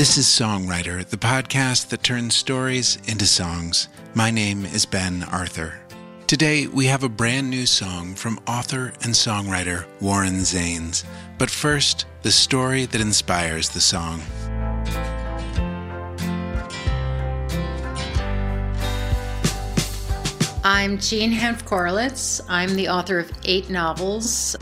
This is Songwriter, the podcast that turns stories into songs. My name is Ben Arthur. Today, we have a brand new song from author and songwriter Warren Zanes. But first, the story that inspires the song. I'm Jean Hanff Korelitz. I'm the author of eight novels.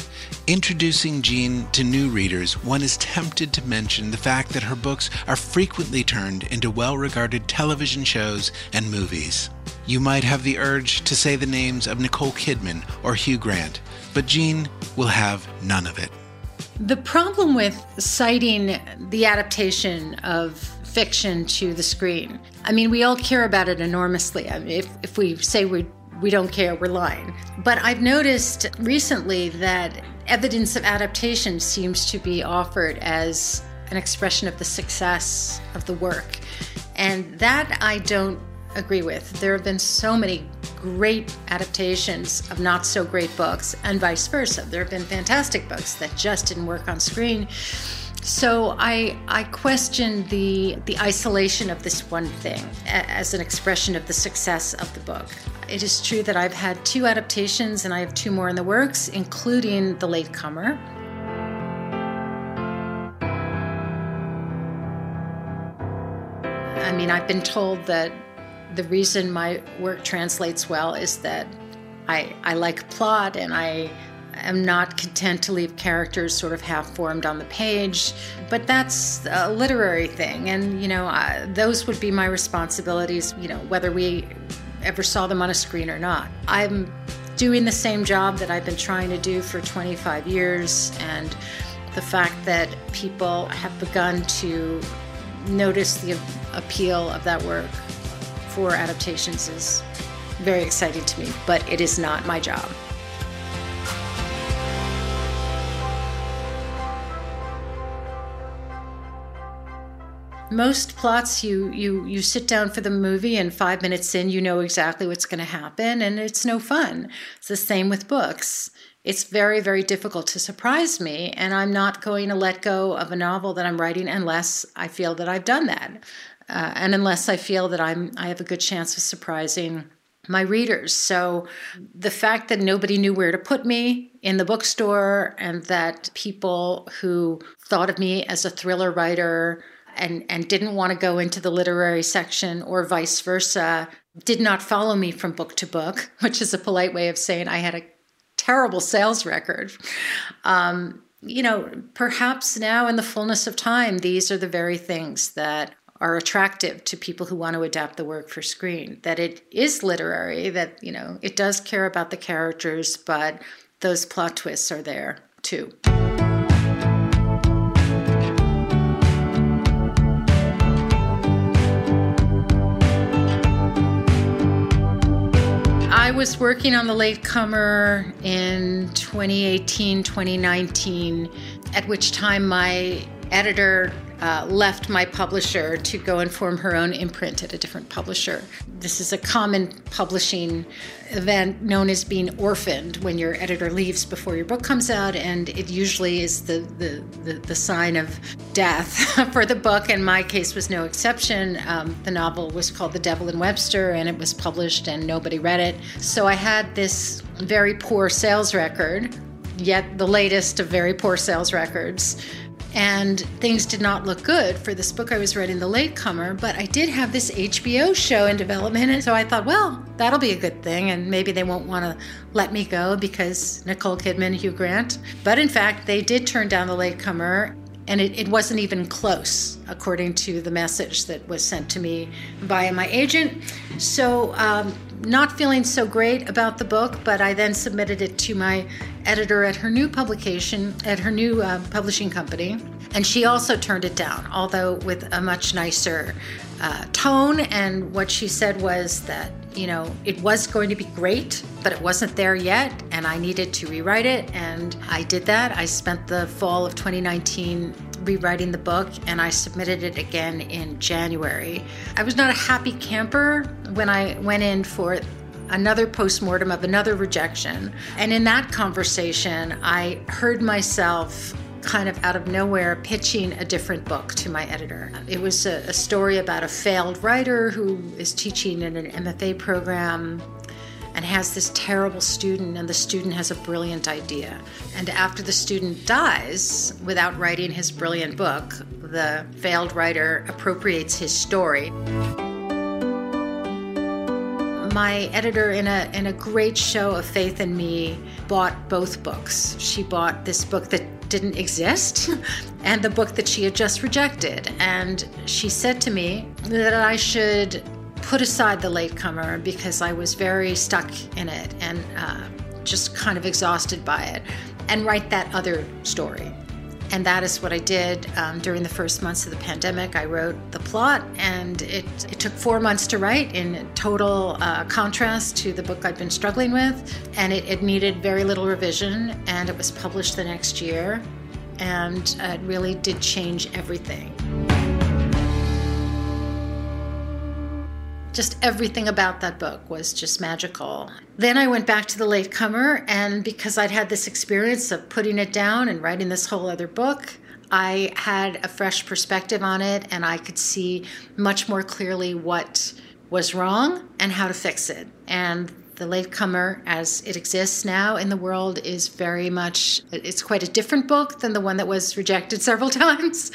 Introducing Jean to new readers, one is tempted to mention the fact that her books are frequently turned into well regarded television shows and movies. You might have the urge to say the names of Nicole Kidman or Hugh Grant, but Jean will have none of it. The problem with citing the adaptation of fiction to the screen. I mean, we all care about it enormously. I mean, if, if we say we, we don't care, we're lying. But I've noticed recently that evidence of adaptation seems to be offered as an expression of the success of the work. And that I don't agree with. There have been so many great adaptations of not so great books, and vice versa. There have been fantastic books that just didn't work on screen. So I I question the the isolation of this one thing as an expression of the success of the book. It is true that I've had two adaptations and I have two more in the works, including The Latecomer. I mean, I've been told that the reason my work translates well is that I I like plot and I am not content to leave characters sort of half formed on the page, but that's a literary thing. And, you know, uh, those would be my responsibilities, you know, whether we ever saw them on a screen or not. I'm doing the same job that I've been trying to do for 25 years, and the fact that people have begun to notice the appeal of that work for adaptations is very exciting to me, but it is not my job. Most plots you you you sit down for the movie and 5 minutes in you know exactly what's going to happen and it's no fun. It's the same with books. It's very very difficult to surprise me and i'm not going to let go of a novel that i'm writing unless i feel that i've done that. Uh, and unless i feel that i'm i have a good chance of surprising my readers. So the fact that nobody knew where to put me in the bookstore and that people who thought of me as a thriller writer and, and didn't want to go into the literary section or vice versa, did not follow me from book to book, which is a polite way of saying I had a terrible sales record. Um, you know, perhaps now in the fullness of time, these are the very things that are attractive to people who want to adapt the work for screen. That it is literary, that, you know, it does care about the characters, but those plot twists are there too. Was working on the latecomer in 2018, 2019, at which time my editor uh, left my publisher to go and form her own imprint at a different publisher. This is a common publishing event known as being orphaned when your editor leaves before your book comes out, and it usually is the, the, the, the sign of death for the book, and my case was no exception. Um, the novel was called The Devil in Webster, and it was published, and nobody read it. So I had this very poor sales record, yet the latest of very poor sales records and things did not look good for this book I was writing, The Latecomer, but I did have this HBO show in development, and so I thought, well, that'll be a good thing, and maybe they won't want to let me go because Nicole Kidman, Hugh Grant. But in fact, they did turn down The Latecomer, and it, it wasn't even close, according to the message that was sent to me by my agent. So, um, not feeling so great about the book, but I then submitted it to my editor at her new publication, at her new uh, publishing company. And she also turned it down, although with a much nicer uh, tone. And what she said was that, you know, it was going to be great, but it wasn't there yet. And I needed to rewrite it. And I did that. I spent the fall of 2019 rewriting the book and I submitted it again in January. I was not a happy camper when I went in for another postmortem of another rejection. And in that conversation, I heard myself kind of out of nowhere pitching a different book to my editor. It was a, a story about a failed writer who is teaching in an MFA program and has this terrible student, and the student has a brilliant idea. And after the student dies, without writing his brilliant book, the failed writer appropriates his story my editor in a in a great show of faith in me bought both books. She bought this book that didn't exist and the book that she had just rejected. And she said to me that I should put aside the latecomer because I was very stuck in it and uh, just kind of exhausted by it and write that other story. And that is what I did um, during the first months of the pandemic. I wrote the plot, and it, it took four months to write in total uh, contrast to the book I'd been struggling with. And it, it, needed very little revision, and it was published the next year. And uh, it really did change everything. Just everything about that book was just magical. Then I went back to the latecomer, and because I'd had this experience of putting it down and writing this whole other book, I had a fresh perspective on it, and I could see much more clearly what was wrong and how to fix it. And the latecomer as it exists now in the world is very much it's quite a different book than the one that was rejected several times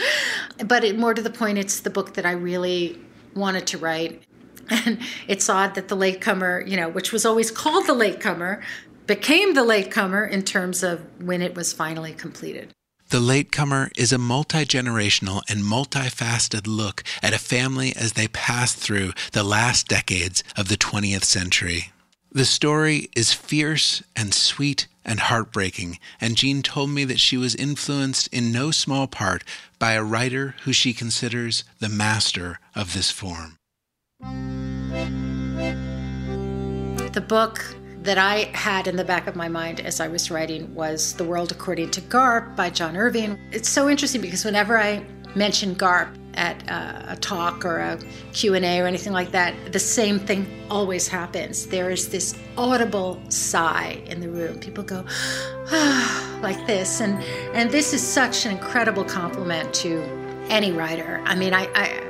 but it, more to the point it's the book that i really wanted to write and it's odd that the latecomer, you know, which was always called the latecomer, became the latecomer in terms of when it was finally completed. The Latecomer is a multi generational and multifaceted look at a family as they pass through the last decades of the 20th century. The story is fierce and sweet and heartbreaking, and Jean told me that she was influenced in no small part by a writer who she considers the master of this form. The book that I had in the back of my mind as I was writing was The World According to Garp by John Irving. It's so interesting because whenever I mention Garp at uh, a talk or a Q&A or anything like that, the same thing always happens. There is this audible sigh in the room. People go like this and and this is such an incredible compliment to any writer. I mean, I, I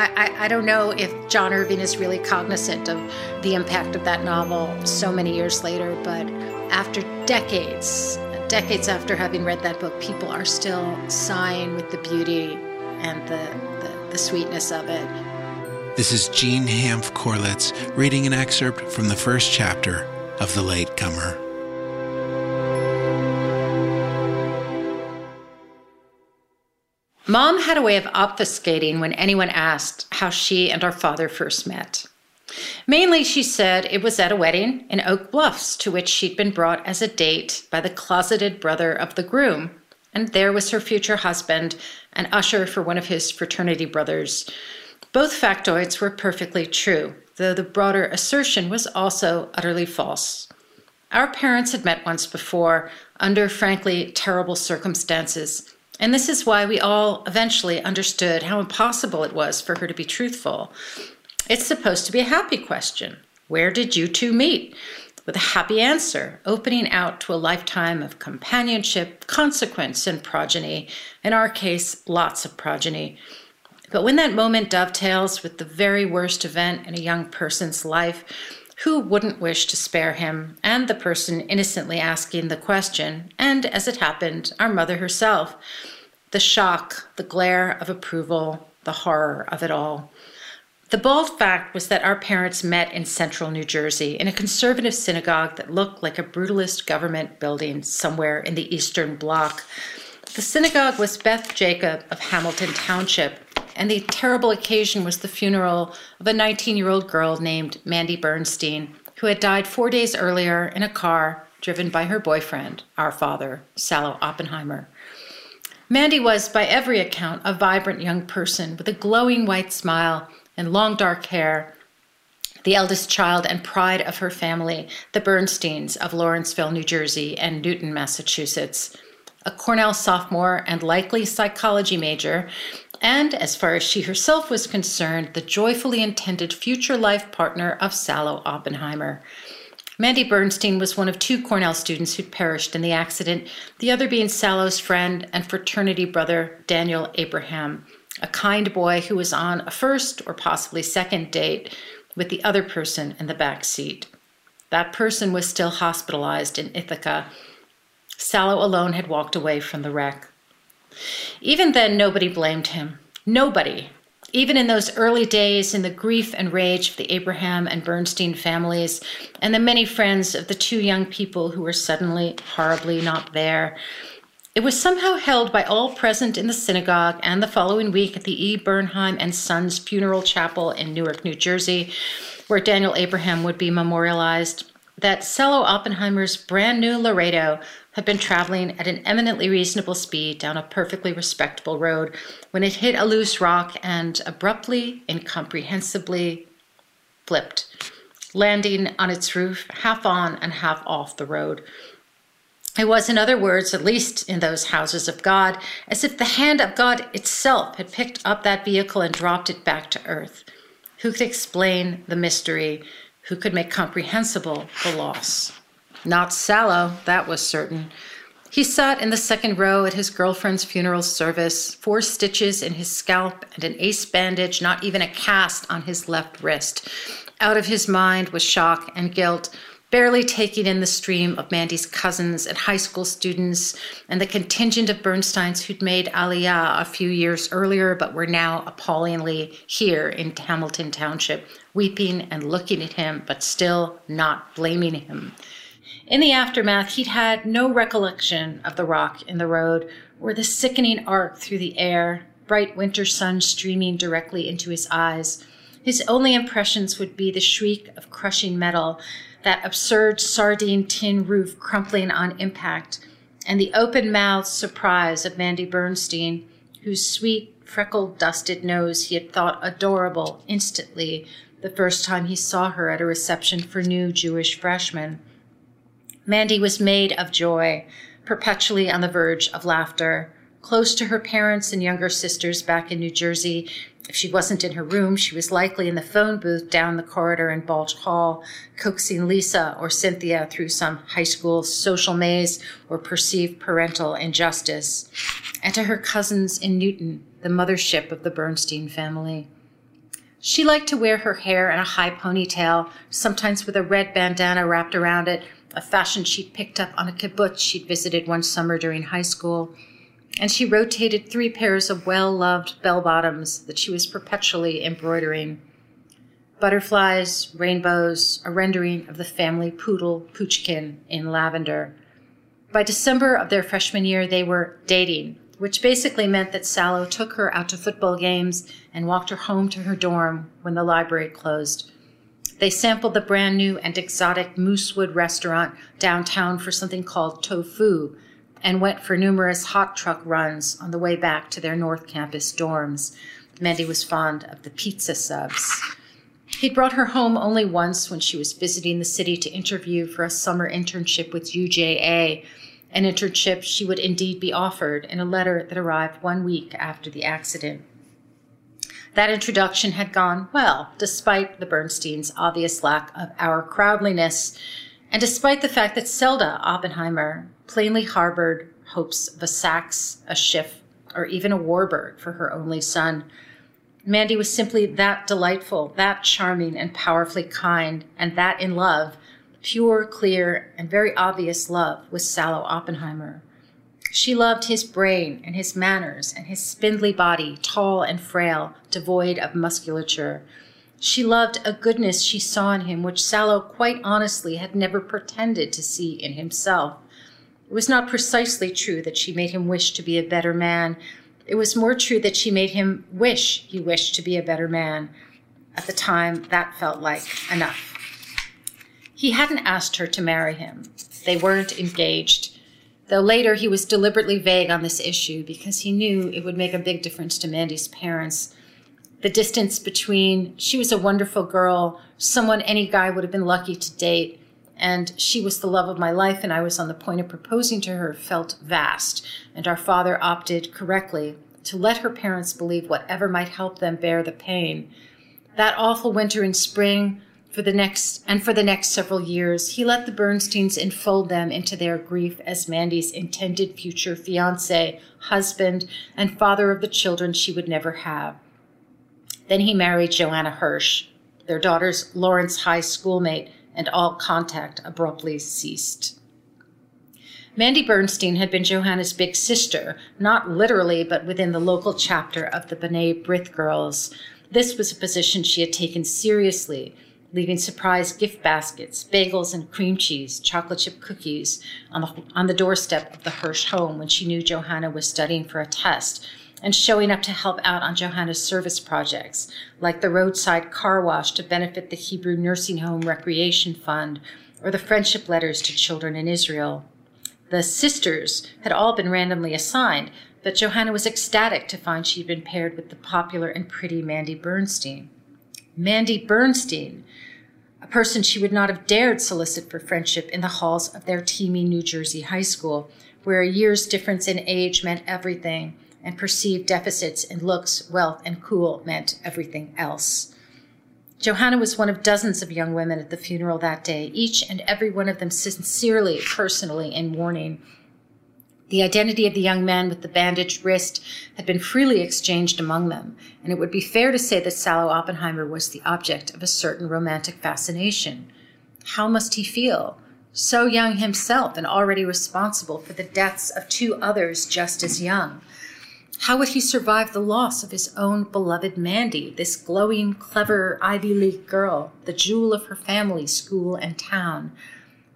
I, I, don't know if John Irving is really cognizant of the impact of that novel so many years later, but after decades, decades after having read that book, people are still sighing with the beauty and the, the, the sweetness of it. This is Jean Hanff Korelitz reading an excerpt from the first chapter of The Latecomer. Mom had a way of obfuscating when anyone asked how she and our father first met. Mainly, she said it was at a wedding in Oak Bluffs to which she'd been brought as a date by the closeted brother of the groom, and there was her future husband, an usher for one of his fraternity brothers. Both factoids were perfectly true, though the broader assertion was also utterly false. Our parents had met once before, under frankly terrible circumstances and this is why we all eventually understood how impossible it was for her to be truthful. It's supposed to be a happy question Where did you two meet? With a happy answer, opening out to a lifetime of companionship, consequence, and progeny. In our case, lots of progeny. But when that moment dovetails with the very worst event in a young person's life, who wouldn't wish to spare him and the person innocently asking the question, and as it happened, our mother herself? The shock, the glare of approval, the horror of it all. The bald fact was that our parents met in central New Jersey in a conservative synagogue that looked like a brutalist government building somewhere in the Eastern Bloc. The synagogue was Beth Jacob of Hamilton Township, and the terrible occasion was the funeral of a 19 year old girl named Mandy Bernstein, who had died four days earlier in a car driven by her boyfriend, our father, Salo Oppenheimer. Mandy was, by every account, a vibrant young person with a glowing white smile and long dark hair, the eldest child and pride of her family, the Bernsteins of Lawrenceville, New Jersey, and Newton, Massachusetts. A Cornell sophomore and likely psychology major, and, as far as she herself was concerned, the joyfully intended future life partner of Salo Oppenheimer. Mandy Bernstein was one of two Cornell students who'd perished in the accident, the other being Salo's friend and fraternity brother, Daniel Abraham, a kind boy who was on a first or possibly second date with the other person in the back seat. That person was still hospitalized in Ithaca. Salo alone had walked away from the wreck. Even then, nobody blamed him. Nobody even in those early days, in the grief and rage of the Abraham and Bernstein families, and the many friends of the two young people who were suddenly horribly not there, it was somehow held by all present in the synagogue and the following week at the E. Bernheim and Sons Funeral Chapel in Newark, New Jersey, where Daniel Abraham would be memorialized, that Salo Oppenheimer's brand new Laredo had been traveling at an eminently reasonable speed down a perfectly respectable road when it hit a loose rock and abruptly, incomprehensibly flipped, landing on its roof, half on and half off the road. It was, in other words, at least in those houses of God, as if the hand of God itself had picked up that vehicle and dropped it back to earth. Who could explain the mystery? Who could make comprehensible the loss? Not Salo, that was certain. He sat in the second row at his girlfriend's funeral service, four stitches in his scalp and an ace bandage, not even a cast on his left wrist. Out of his mind with shock and guilt, barely taking in the stream of Mandy's cousins and high school students and the contingent of Bernsteins who'd made Aliyah a few years earlier but were now appallingly here in Hamilton Township, weeping and looking at him but still not blaming him. In the aftermath, he'd had no recollection of the rock in the road or the sickening arc through the air, bright winter sun streaming directly into his eyes. His only impressions would be the shriek of crushing metal, that absurd sardine tin roof crumpling on impact, and the open mouthed surprise of Mandy Bernstein, whose sweet, freckled, dusted nose he had thought adorable instantly the first time he saw her at a reception for new Jewish freshmen. Mandy was made of joy, perpetually on the verge of laughter. Close to her parents and younger sisters back in New Jersey, if she wasn't in her room, she was likely in the phone booth down the corridor in Balch Hall, coaxing Lisa or Cynthia through some high school social maze or perceived parental injustice. And to her cousins in Newton, the mothership of the Bernstein family. She liked to wear her hair in a high ponytail, sometimes with a red bandana wrapped around it, a fashion she'd picked up on a kibbutz she'd visited one summer during high school. And she rotated three pairs of well loved bell bottoms that she was perpetually embroidering. Butterflies, rainbows, a rendering of the family poodle Puchkin in lavender. By December of their freshman year, they were dating, which basically meant that Salo took her out to football games and walked her home to her dorm when the library closed. They sampled the brand new and exotic Moosewood restaurant downtown for something called tofu and went for numerous hot truck runs on the way back to their North Campus dorms. Mandy was fond of the pizza subs. He'd brought her home only once when she was visiting the city to interview for a summer internship with UJA, an internship she would indeed be offered in a letter that arrived one week after the accident. That introduction had gone well, despite the Bernsteins' obvious lack of our crowdliness, and despite the fact that Zelda Oppenheimer plainly harbored hopes of a Saxe, a Schiff, or even a Warburg for her only son. Mandy was simply that delightful, that charming and powerfully kind, and that in love, pure, clear, and very obvious love with Salo Oppenheimer. She loved his brain and his manners and his spindly body, tall and frail, devoid of musculature. She loved a goodness she saw in him which Salo quite honestly had never pretended to see in himself. It was not precisely true that she made him wish to be a better man. It was more true that she made him wish he wished to be a better man. At the time, that felt like enough. He hadn't asked her to marry him. They weren't engaged though later he was deliberately vague on this issue because he knew it would make a big difference to Mandy's parents. The distance between she was a wonderful girl, someone any guy would have been lucky to date, and she was the love of my life, and I was on the point of proposing to her, felt vast, and our father opted correctly to let her parents believe whatever might help them bear the pain. That awful winter and spring, For the next and for the next several years, he let the Bernsteins enfold them into their grief as Mandy's intended future fiance, husband, and father of the children she would never have. Then he married Johanna Hirsch. Their daughter's Lawrence High schoolmate, and all contact abruptly ceased. Mandy Bernstein had been Johanna's big sister, not literally, but within the local chapter of the B'nai B'rith girls. This was a position she had taken seriously, leaving surprise gift baskets, bagels and cream cheese, chocolate chip cookies on the, on the doorstep of the Hirsch home when she knew Johanna was studying for a test and showing up to help out on Johanna's service projects, like the roadside car wash to benefit the Hebrew Nursing Home Recreation Fund or the friendship letters to children in Israel. The sisters had all been randomly assigned, but Johanna was ecstatic to find she'd been paired with the popular and pretty Mandy Bernstein. Mandy Bernstein, person she would not have dared solicit for friendship in the halls of their teeming New Jersey high school, where a year's difference in age meant everything and perceived deficits in looks, wealth, and cool meant everything else. Johanna was one of dozens of young women at the funeral that day, each and every one of them sincerely, personally in mourning. The identity of the young man with the bandaged wrist had been freely exchanged among them, and it would be fair to say that Salo Oppenheimer was the object of a certain romantic fascination. How must he feel? So young himself and already responsible for the deaths of two others just as young. How would he survive the loss of his own beloved Mandy, this glowing, clever Ivy League girl, the jewel of her family, school, and town?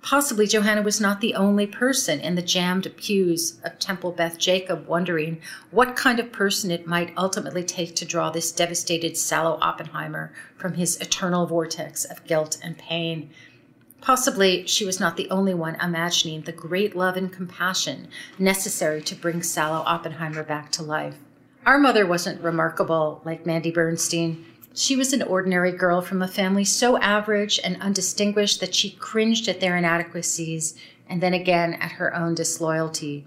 Possibly Johanna was not the only person in the jammed pews of Temple Beth Jacob wondering what kind of person it might ultimately take to draw this devastated Salo Oppenheimer from his eternal vortex of guilt and pain. Possibly she was not the only one imagining the great love and compassion necessary to bring Salo Oppenheimer back to life. Our mother wasn't remarkable like Mandy Bernstein. She was an ordinary girl from a family so average and undistinguished that she cringed at their inadequacies and then again at her own disloyalty.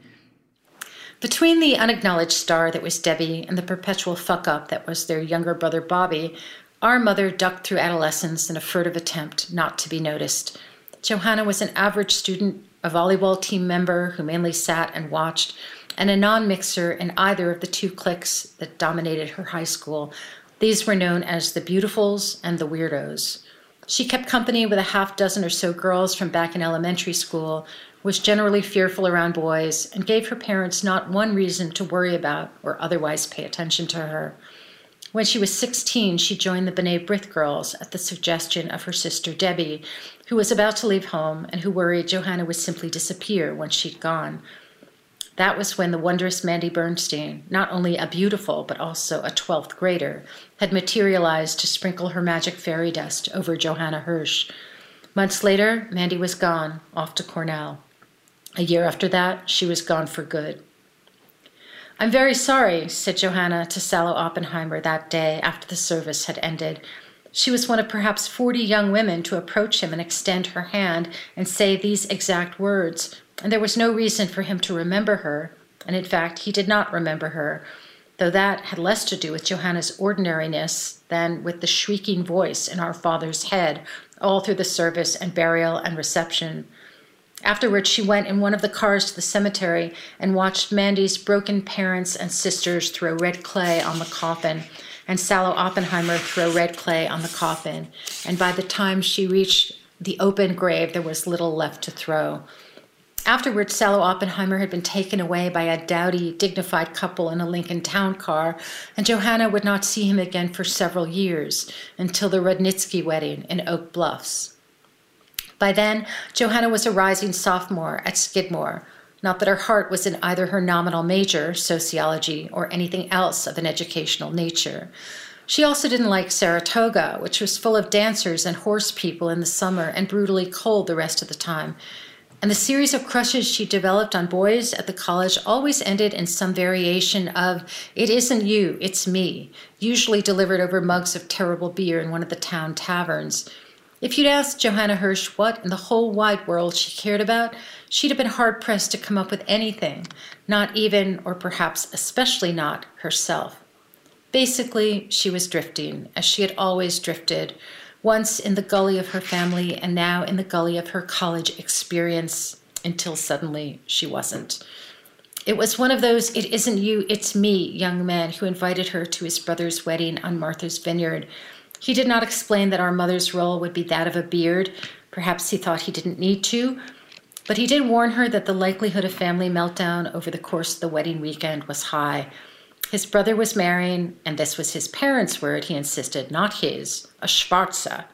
Between the unacknowledged star that was Debbie and the perpetual fuck up that was their younger brother Bobby, our mother ducked through adolescence in a furtive attempt not to be noticed. Johanna was an average student, a volleyball team member who mainly sat and watched, and a non mixer in either of the two cliques that dominated her high school. These were known as the Beautifuls and the Weirdos. She kept company with a half dozen or so girls from back in elementary school, was generally fearful around boys, and gave her parents not one reason to worry about or otherwise pay attention to her. When she was 16, she joined the B'nai B'rith girls at the suggestion of her sister Debbie, who was about to leave home and who worried Johanna would simply disappear once she'd gone. That was when the wondrous Mandy Bernstein, not only a beautiful but also a 12th grader, had materialized to sprinkle her magic fairy dust over Johanna Hirsch. Months later, Mandy was gone, off to Cornell. A year after that, she was gone for good. I'm very sorry, said Johanna to Salo Oppenheimer that day after the service had ended. She was one of perhaps forty young women to approach him and extend her hand and say these exact words, and there was no reason for him to remember her, and in fact, he did not remember her, though that had less to do with Johanna's ordinariness than with the shrieking voice in our father's head all through the service and burial and reception. Afterwards, she went in one of the cars to the cemetery and watched Mandy's broken parents and sisters throw red clay on the coffin, and Salo Oppenheimer throw red clay on the coffin. And by the time she reached the open grave, there was little left to throw. Afterwards, Salo Oppenheimer had been taken away by a dowdy, dignified couple in a Lincoln town car, and Johanna would not see him again for several years until the Rudnitsky wedding in Oak Bluffs. By then, Johanna was a rising sophomore at Skidmore. Not that her heart was in either her nominal major, sociology, or anything else of an educational nature. She also didn't like Saratoga, which was full of dancers and horse people in the summer and brutally cold the rest of the time. And the series of crushes she developed on boys at the college always ended in some variation of, It isn't you, it's me, usually delivered over mugs of terrible beer in one of the town taverns. If you'd asked Johanna Hirsch what in the whole wide world she cared about, she'd have been hard pressed to come up with anything, not even, or perhaps especially not, herself. Basically, she was drifting, as she had always drifted, once in the gully of her family and now in the gully of her college experience until suddenly she wasn't. It was one of those, it isn't you, it's me, young men who invited her to his brother's wedding on Martha's Vineyard. He did not explain that our mother's role would be that of a beard. Perhaps he thought he didn't need to. But he did warn her that the likelihood of family meltdown over the course of the wedding weekend was high. His brother was marrying, and this was his parents' word, he insisted, not his, a Schwarze.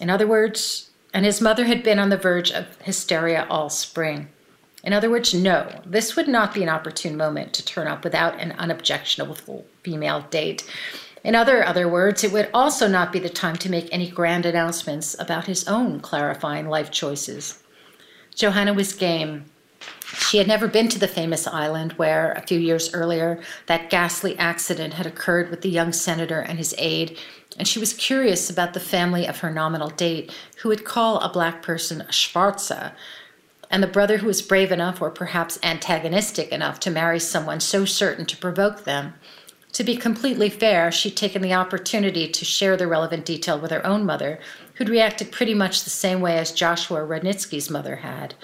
In other words, and his mother had been on the verge of hysteria all spring. In other words, no, this would not be an opportune moment to turn up without an unobjectionable female date. In other other words, it would also not be the time to make any grand announcements about his own clarifying life choices. Johanna was game. She had never been to the famous island where, a few years earlier, that ghastly accident had occurred with the young senator and his aide, and she was curious about the family of her nominal date, who would call a black person a Schwarze, and the brother who was brave enough, or perhaps antagonistic enough, to marry someone so certain to provoke them. To be completely fair, she'd taken the opportunity to share the relevant detail with her own mother, who'd reacted pretty much the same way as Joshua Rudnitsky's mother had.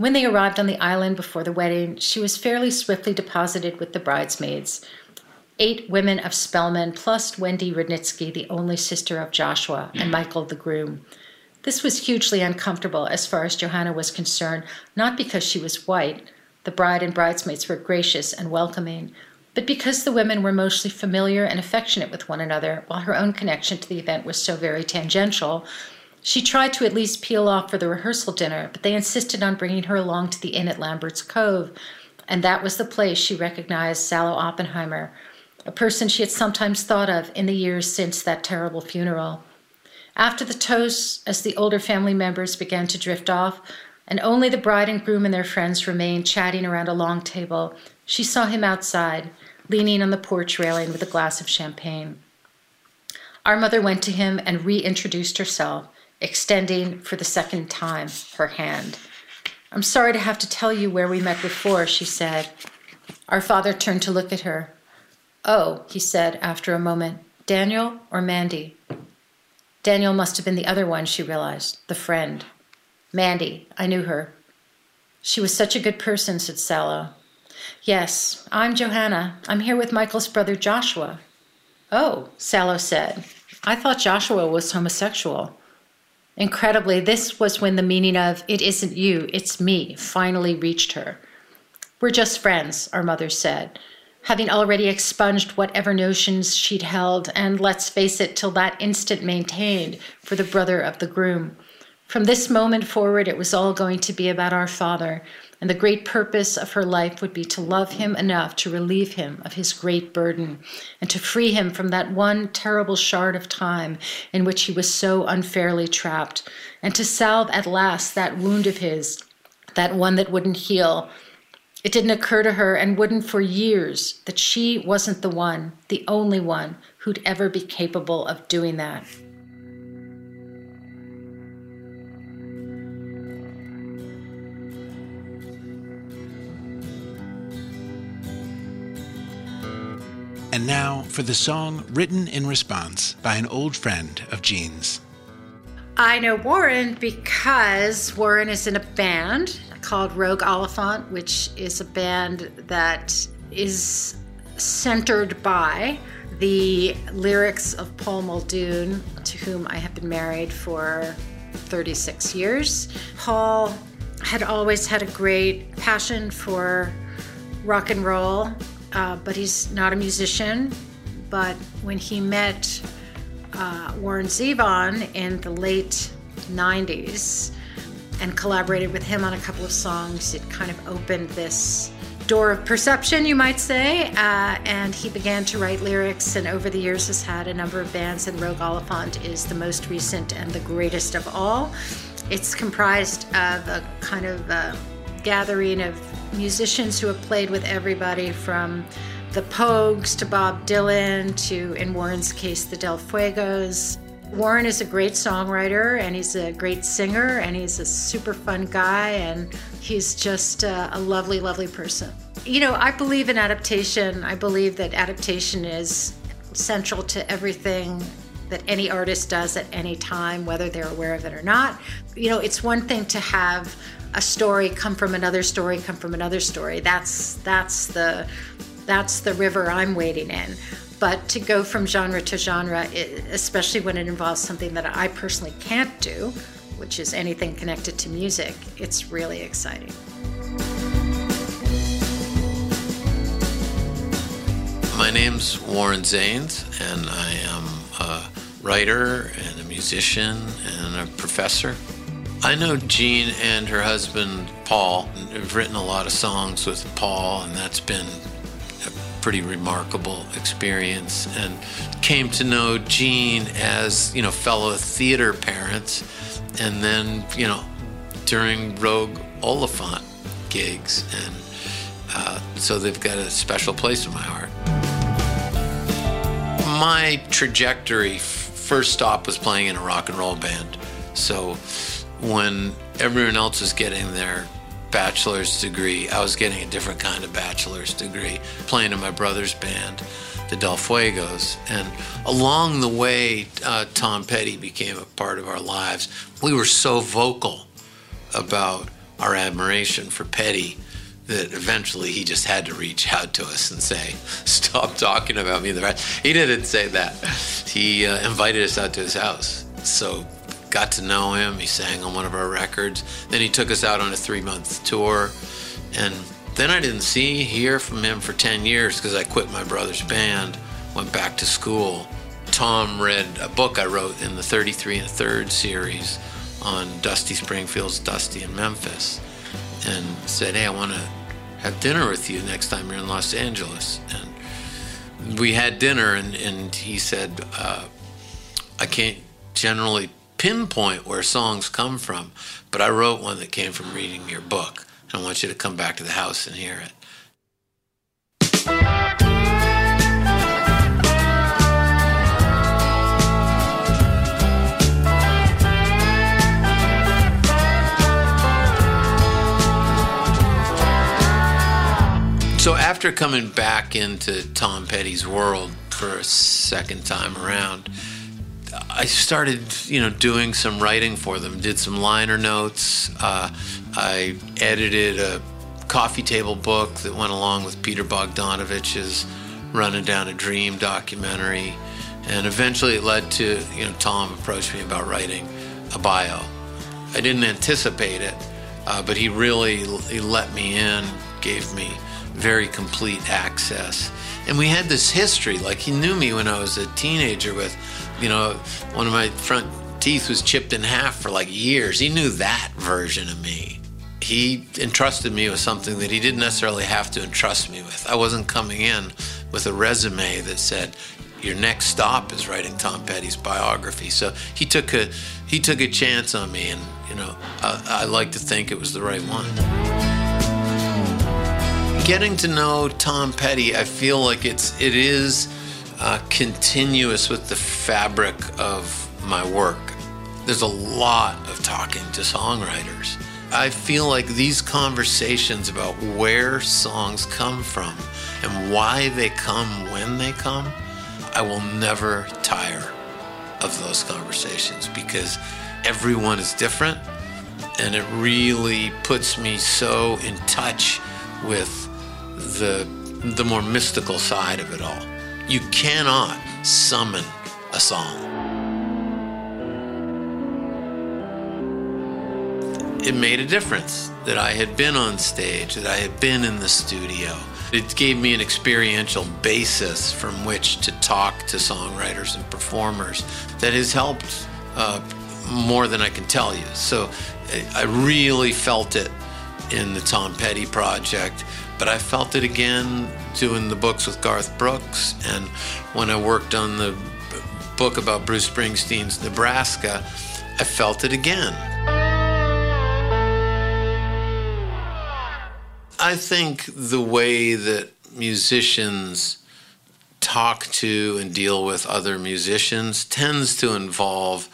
When they arrived on the island before the wedding, she was fairly swiftly deposited with the bridesmaids. Eight women of Spelman, plus Wendy Rudnitsky, the only sister of Joshua, and Michael the groom. This was hugely uncomfortable as far as Johanna was concerned, not because she was white. The bride and bridesmaids were gracious and welcoming, but because the women were mostly familiar and affectionate with one another, while her own connection to the event was so very tangential, she tried to at least peel off for the rehearsal dinner, but they insisted on bringing her along to the inn at Lambert's Cove, and that was the place she recognized Salo Oppenheimer, a person she had sometimes thought of in the years since that terrible funeral. After the toast, as the older family members began to drift off, and only the bride and groom and their friends remained chatting around a long table, she saw him outside, leaning on the porch railing with a glass of champagne. Our mother went to him and reintroduced herself, extending for the second time her hand. I'm sorry to have to tell you where we met before, she said. Our father turned to look at her. Oh, he said after a moment, Daniel or Mandy? Daniel must have been the other one, she realized, the friend. Mandy, I knew her. She was such a good person, said Salo. Yes, I'm Johanna. I'm here with Michael's brother Joshua. Oh, Salo said. I thought Joshua was homosexual. Incredibly, this was when the meaning of it isn't you, it's me finally reached her. We're just friends, our mother said having already expunged whatever notions she'd held, and let's face it, till that instant maintained for the brother of the groom. From this moment forward, it was all going to be about our father, and the great purpose of her life would be to love him enough to relieve him of his great burden, and to free him from that one terrible shard of time in which he was so unfairly trapped, and to salve at last that wound of his, that one that wouldn't heal it didn't occur to her and wouldn't for years that she wasn't the one, the only one, who'd ever be capable of doing that. And now for the song written in response by an old friend of Jean's. I know Warren because Warren is in a band called Rogue Oliphant, which is a band that is centered by the lyrics of Paul Muldoon, to whom I have been married for 36 years. Paul had always had a great passion for rock and roll, uh, but he's not a musician. But when he met uh, Warren Zevon in the late 90s, and collaborated with him on a couple of songs. It kind of opened this door of perception, you might say. Uh, and he began to write lyrics, and over the years has had a number of bands, and Rogue Oliphant is the most recent and the greatest of all. It's comprised of a kind of gathering of musicians who have played with everybody from the Pogues to Bob Dylan to, in Warren's case, the Del Fuegos. Warren is a great songwriter and he's a great singer and he's a super fun guy and he's just a, a, lovely, lovely person. You know, I believe in adaptation. I believe that adaptation is central to everything that any artist does at any time, whether they're aware of it or not. You know, it's one thing to have a story come from another story, come from another story. That's that's the that's the river I'm wading in. But to go from genre to genre, especially when it involves something that I personally can't do, which is anything connected to music, it's really exciting. My name's Warren Zanes, and I am a writer and a musician and a professor. I know Jean and her husband Paul have written a lot of songs with Paul, and that's been a pretty remarkable experience. And came to know Jean as you know fellow theater parents, and then you know during Rogue Oliphant gigs, and uh, so they've got a special place in my heart my trajectory first stop was playing in a rock and roll band. So when everyone else was getting their bachelor's degree, I was getting a different kind of bachelor's degree, playing in my brother's band, the Del Fuegos. And along the way, uh, Tom Petty became a part of our lives. We were so vocal about our admiration for Petty that eventually he just had to reach out to us and say, "Stop talking about me." The rest. He didn't say that. He uh, invited us out to his house, so got to know him. He sang on one of our records. Then he took us out on a three-month tour, and then I didn't see hear from him for ten years because I quit my brother's band, went back to school. Tom read a book I wrote in the 33 and a third series on Dusty Springfield's Dusty in Memphis and said, Hey, I want to have dinner with you next time you're in Los Angeles. And we had dinner, and, and he said, uh, I can't generally pinpoint where songs come from, but I wrote one that came from reading your book. I want you to come back to the house and hear it. So after coming back into Tom Petty's world for a second time around, I started, you know, doing some writing for them. Did some liner notes. Uh, I edited a coffee table book that went along with Peter Bogdanovich's "Running Down a Dream" documentary, and eventually it led to, you know, Tom approached me about writing a bio. I didn't anticipate it, uh, but he really he let me in, gave me very complete access. And we had this history. Like he knew me when I was a teenager with, you know, one of my front teeth was chipped in half for like years. He knew that version of me. He entrusted me with something that he didn't necessarily have to entrust me with. I wasn't coming in with a resume that said, your next stop is writing Tom Petty's biography. So he took a he took a chance on me, and you know I, I like to think it was the right one getting to know Tom Petty, I feel like it's it is uh, continuous with the fabric of my work. There's a lot of talking to songwriters. I feel like these conversations about where songs come from and why they come when they come, I will never tire of those conversations because everyone is different and it really puts me so in touch with the the more mystical side of it all. You cannot summon a song. It made a difference that I had been on stage, that I had been in the studio. It gave me an experiential basis from which to talk to songwriters and performers that has helped uh, more than I can tell you. So I really felt it in the Tom Petty project but I felt it again doing the books with Garth Brooks. And when I worked on the book about Bruce Springsteen's Nebraska, I felt it again. I think the way that musicians talk to and deal with other musicians tends to involve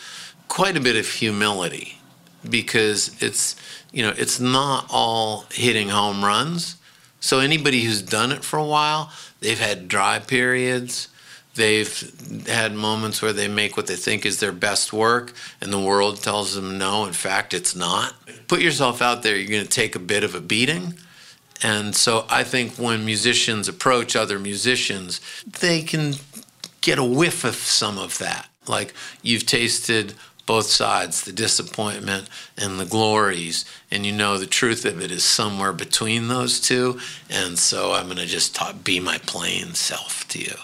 quite a bit of humility because it's you know it's not all hitting home runs so anybody who's done it for a while, they've had dry periods, They've had moments where they make what they think is their best work, and the world tells them no, in fact, it's not. Put yourself out there, you're going to take a bit of a beating. And so I think when musicians approach other musicians, they can get a whiff of some of that. Like you've tasted both sides, the disappointment and the glories, and you know the truth of it is somewhere between those two. And so I'm going to just talk, be my plain self to you.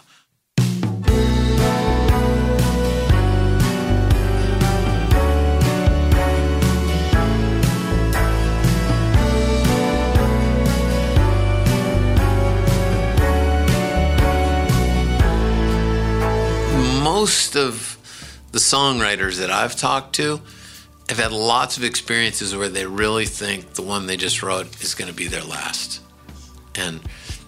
most of the songwriters that I've talked to have had lots of experiences where they really think the one they just wrote is going to be their last. And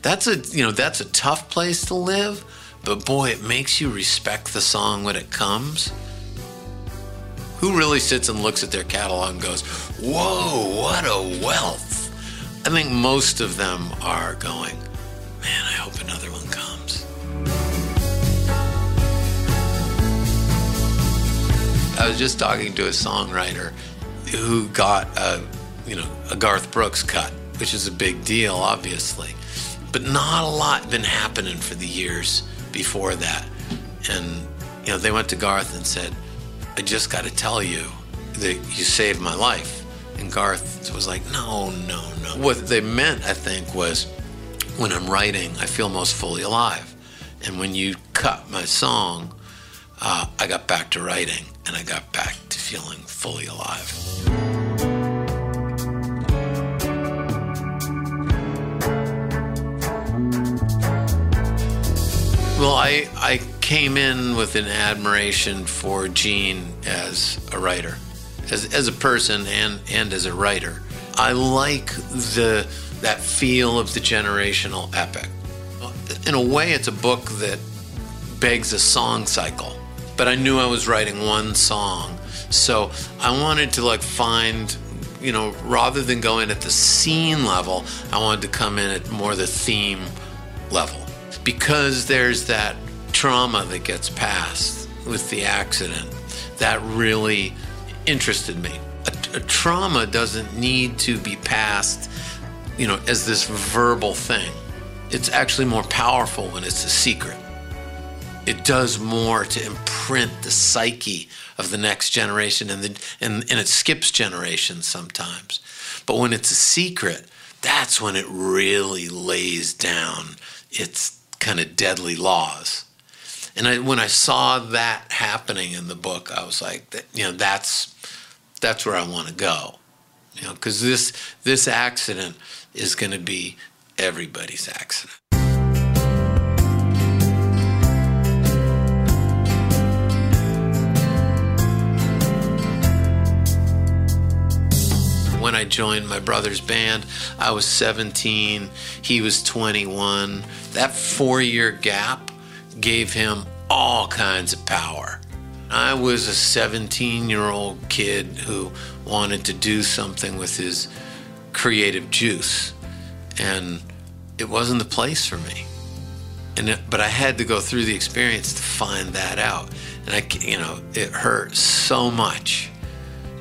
that's a, you know, that's a tough place to live, but boy, it makes you respect the song when it comes. Who really sits and looks at their catalog and goes, "Whoa, what a wealth." I think most of them are going, "Man, I hope another I was just talking to a songwriter who got a, you know, a Garth Brooks cut, which is a big deal, obviously, but not a lot been happening for the years before that. And you know, they went to Garth and said, "I just got to tell you that you saved my life." And Garth was like, "No, no, no." What they meant, I think, was when I'm writing, I feel most fully alive, and when you cut my song, uh, I got back to writing and I got back to feeling fully alive. Well, I, I came in with an admiration for Jean as a writer, as, as a person and, and as a writer. I like the that feel of the generational epic. In a way, it's a book that begs a song cycle but I knew I was writing one song. So I wanted to like find, you know, rather than going at the scene level, I wanted to come in at more the theme level. Because there's that trauma that gets passed with the accident, that really interested me. A, a trauma doesn't need to be passed, you know, as this verbal thing. It's actually more powerful when it's a secret it does more to imprint the psyche of the next generation and, the, and, and it skips generations sometimes. But when it's a secret, that's when it really lays down its kind of deadly laws. And I, when I saw that happening in the book, I was like, you know, that's that's where I want to go, you know, because this this accident is going to be everybody's accident. I joined my brother's band, I was 17, he was 21. That four year gap gave him all kinds of power. I was a 17 year old kid who wanted to do something with his creative juice, and it wasn't the place for me. And it, but I had to go through the experience to find that out, and I, you know, it hurt so much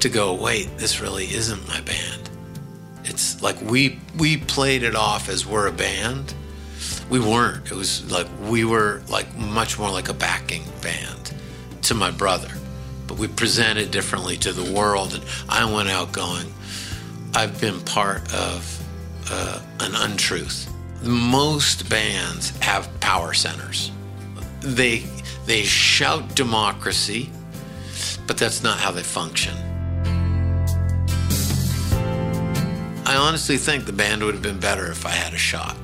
to go, wait, this really isn't my band. It's like we we played it off as we're a band. We weren't. It was like we were like much more like a backing band to my brother. But we presented differently to the world and I went out going, I've been part of uh, an untruth. Most bands have power centers. They they shout democracy, but that's not how they function. Honestly think the band would have been better if I had a shot.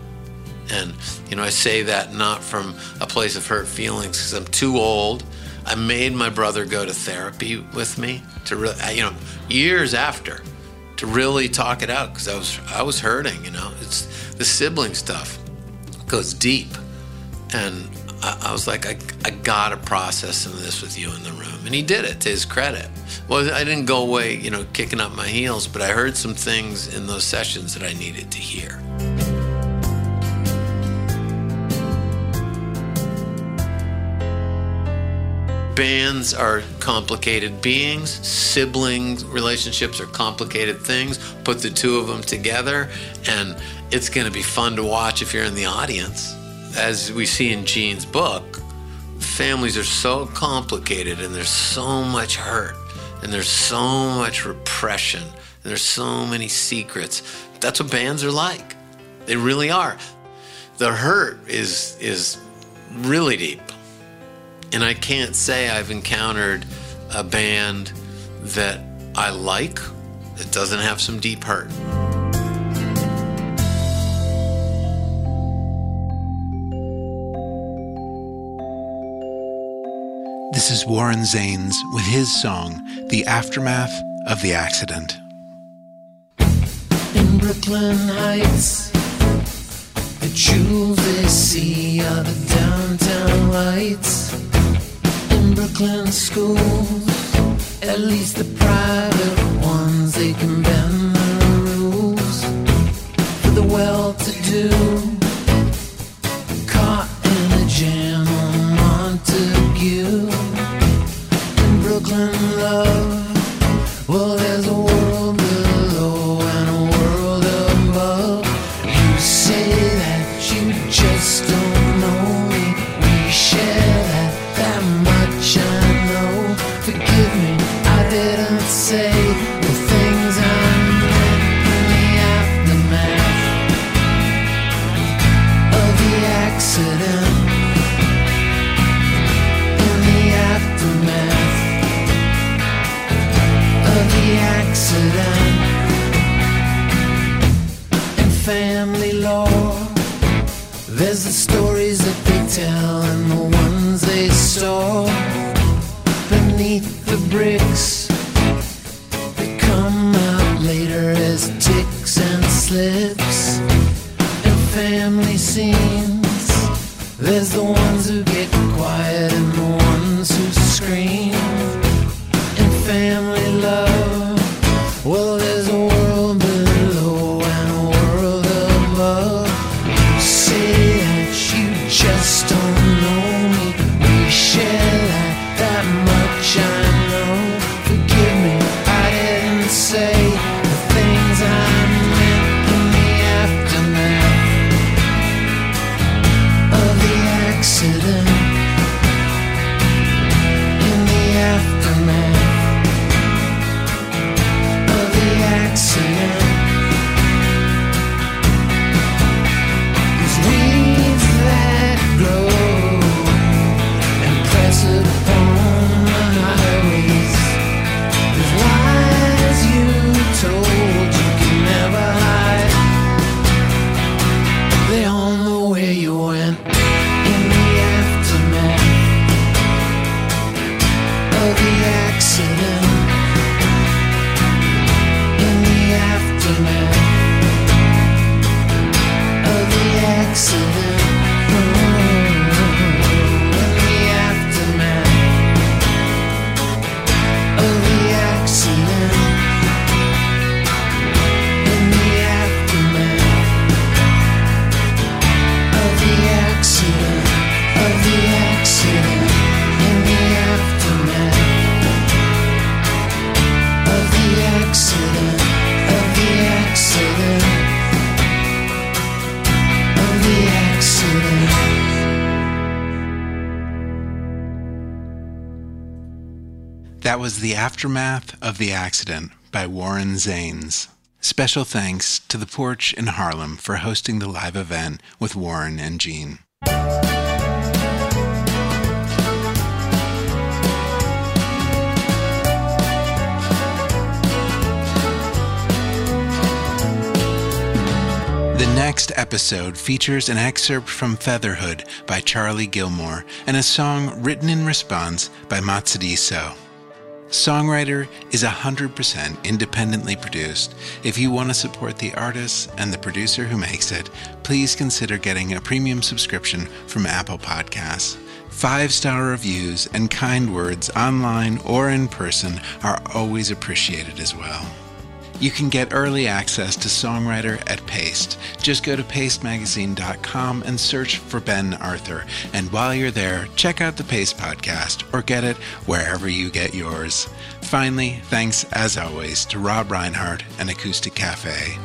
And, you know, I say that not from a place of hurt feelings because I'm too old. I made my brother go to therapy with me to really, uh, you know, years after to really talk it out because I was, I was hurting, you know. It's the sibling stuff goes deep. And I, I was like, I, I gotta process some of this with you in the room. And he did it to his credit. Well, I didn't go away, you know, kicking up my heels, but I heard some things in those sessions that I needed to hear. bands are complicated beings, sibling relationships are complicated things. Put the two of them together, and it's going to be fun to watch if you're in the audience. As we see in Jean's book, families are so complicated, and there's so much hurt, and there's so much repression, and there's so many secrets. That's what bands are like. They really are. The hurt is is really deep and I can't say I've encountered a band that I like that doesn't have some deep hurt. Is Warren Zanes with his song, The Aftermath of the Accident. In Brooklyn Heights, the jewels they see are the downtown lights. In Brooklyn schools, at least the private ones, they can bend the rules for the well-to-do. That was The Aftermath of the Accident by Warren Zanes. Special thanks to The Porch in Harlem for hosting the live event with Warren and Jean. The next episode features an excerpt from Featherhood by Charlie Gilmour and a song written in response by Matsuri So. Songwriter is 100% independently produced. If you want to support the artist and the producer who makes it, please consider getting a premium subscription from Apple Podcasts. Five star reviews and kind words online or in person are always appreciated as well. You can get early access to Songwriter at Paste. Just go to pastemagazine.com and search for Ben Arthur. And while you're there, check out the Paste podcast or get it wherever you get yours. Finally, thanks as always to Rob Reinhart and Acoustic Cafe.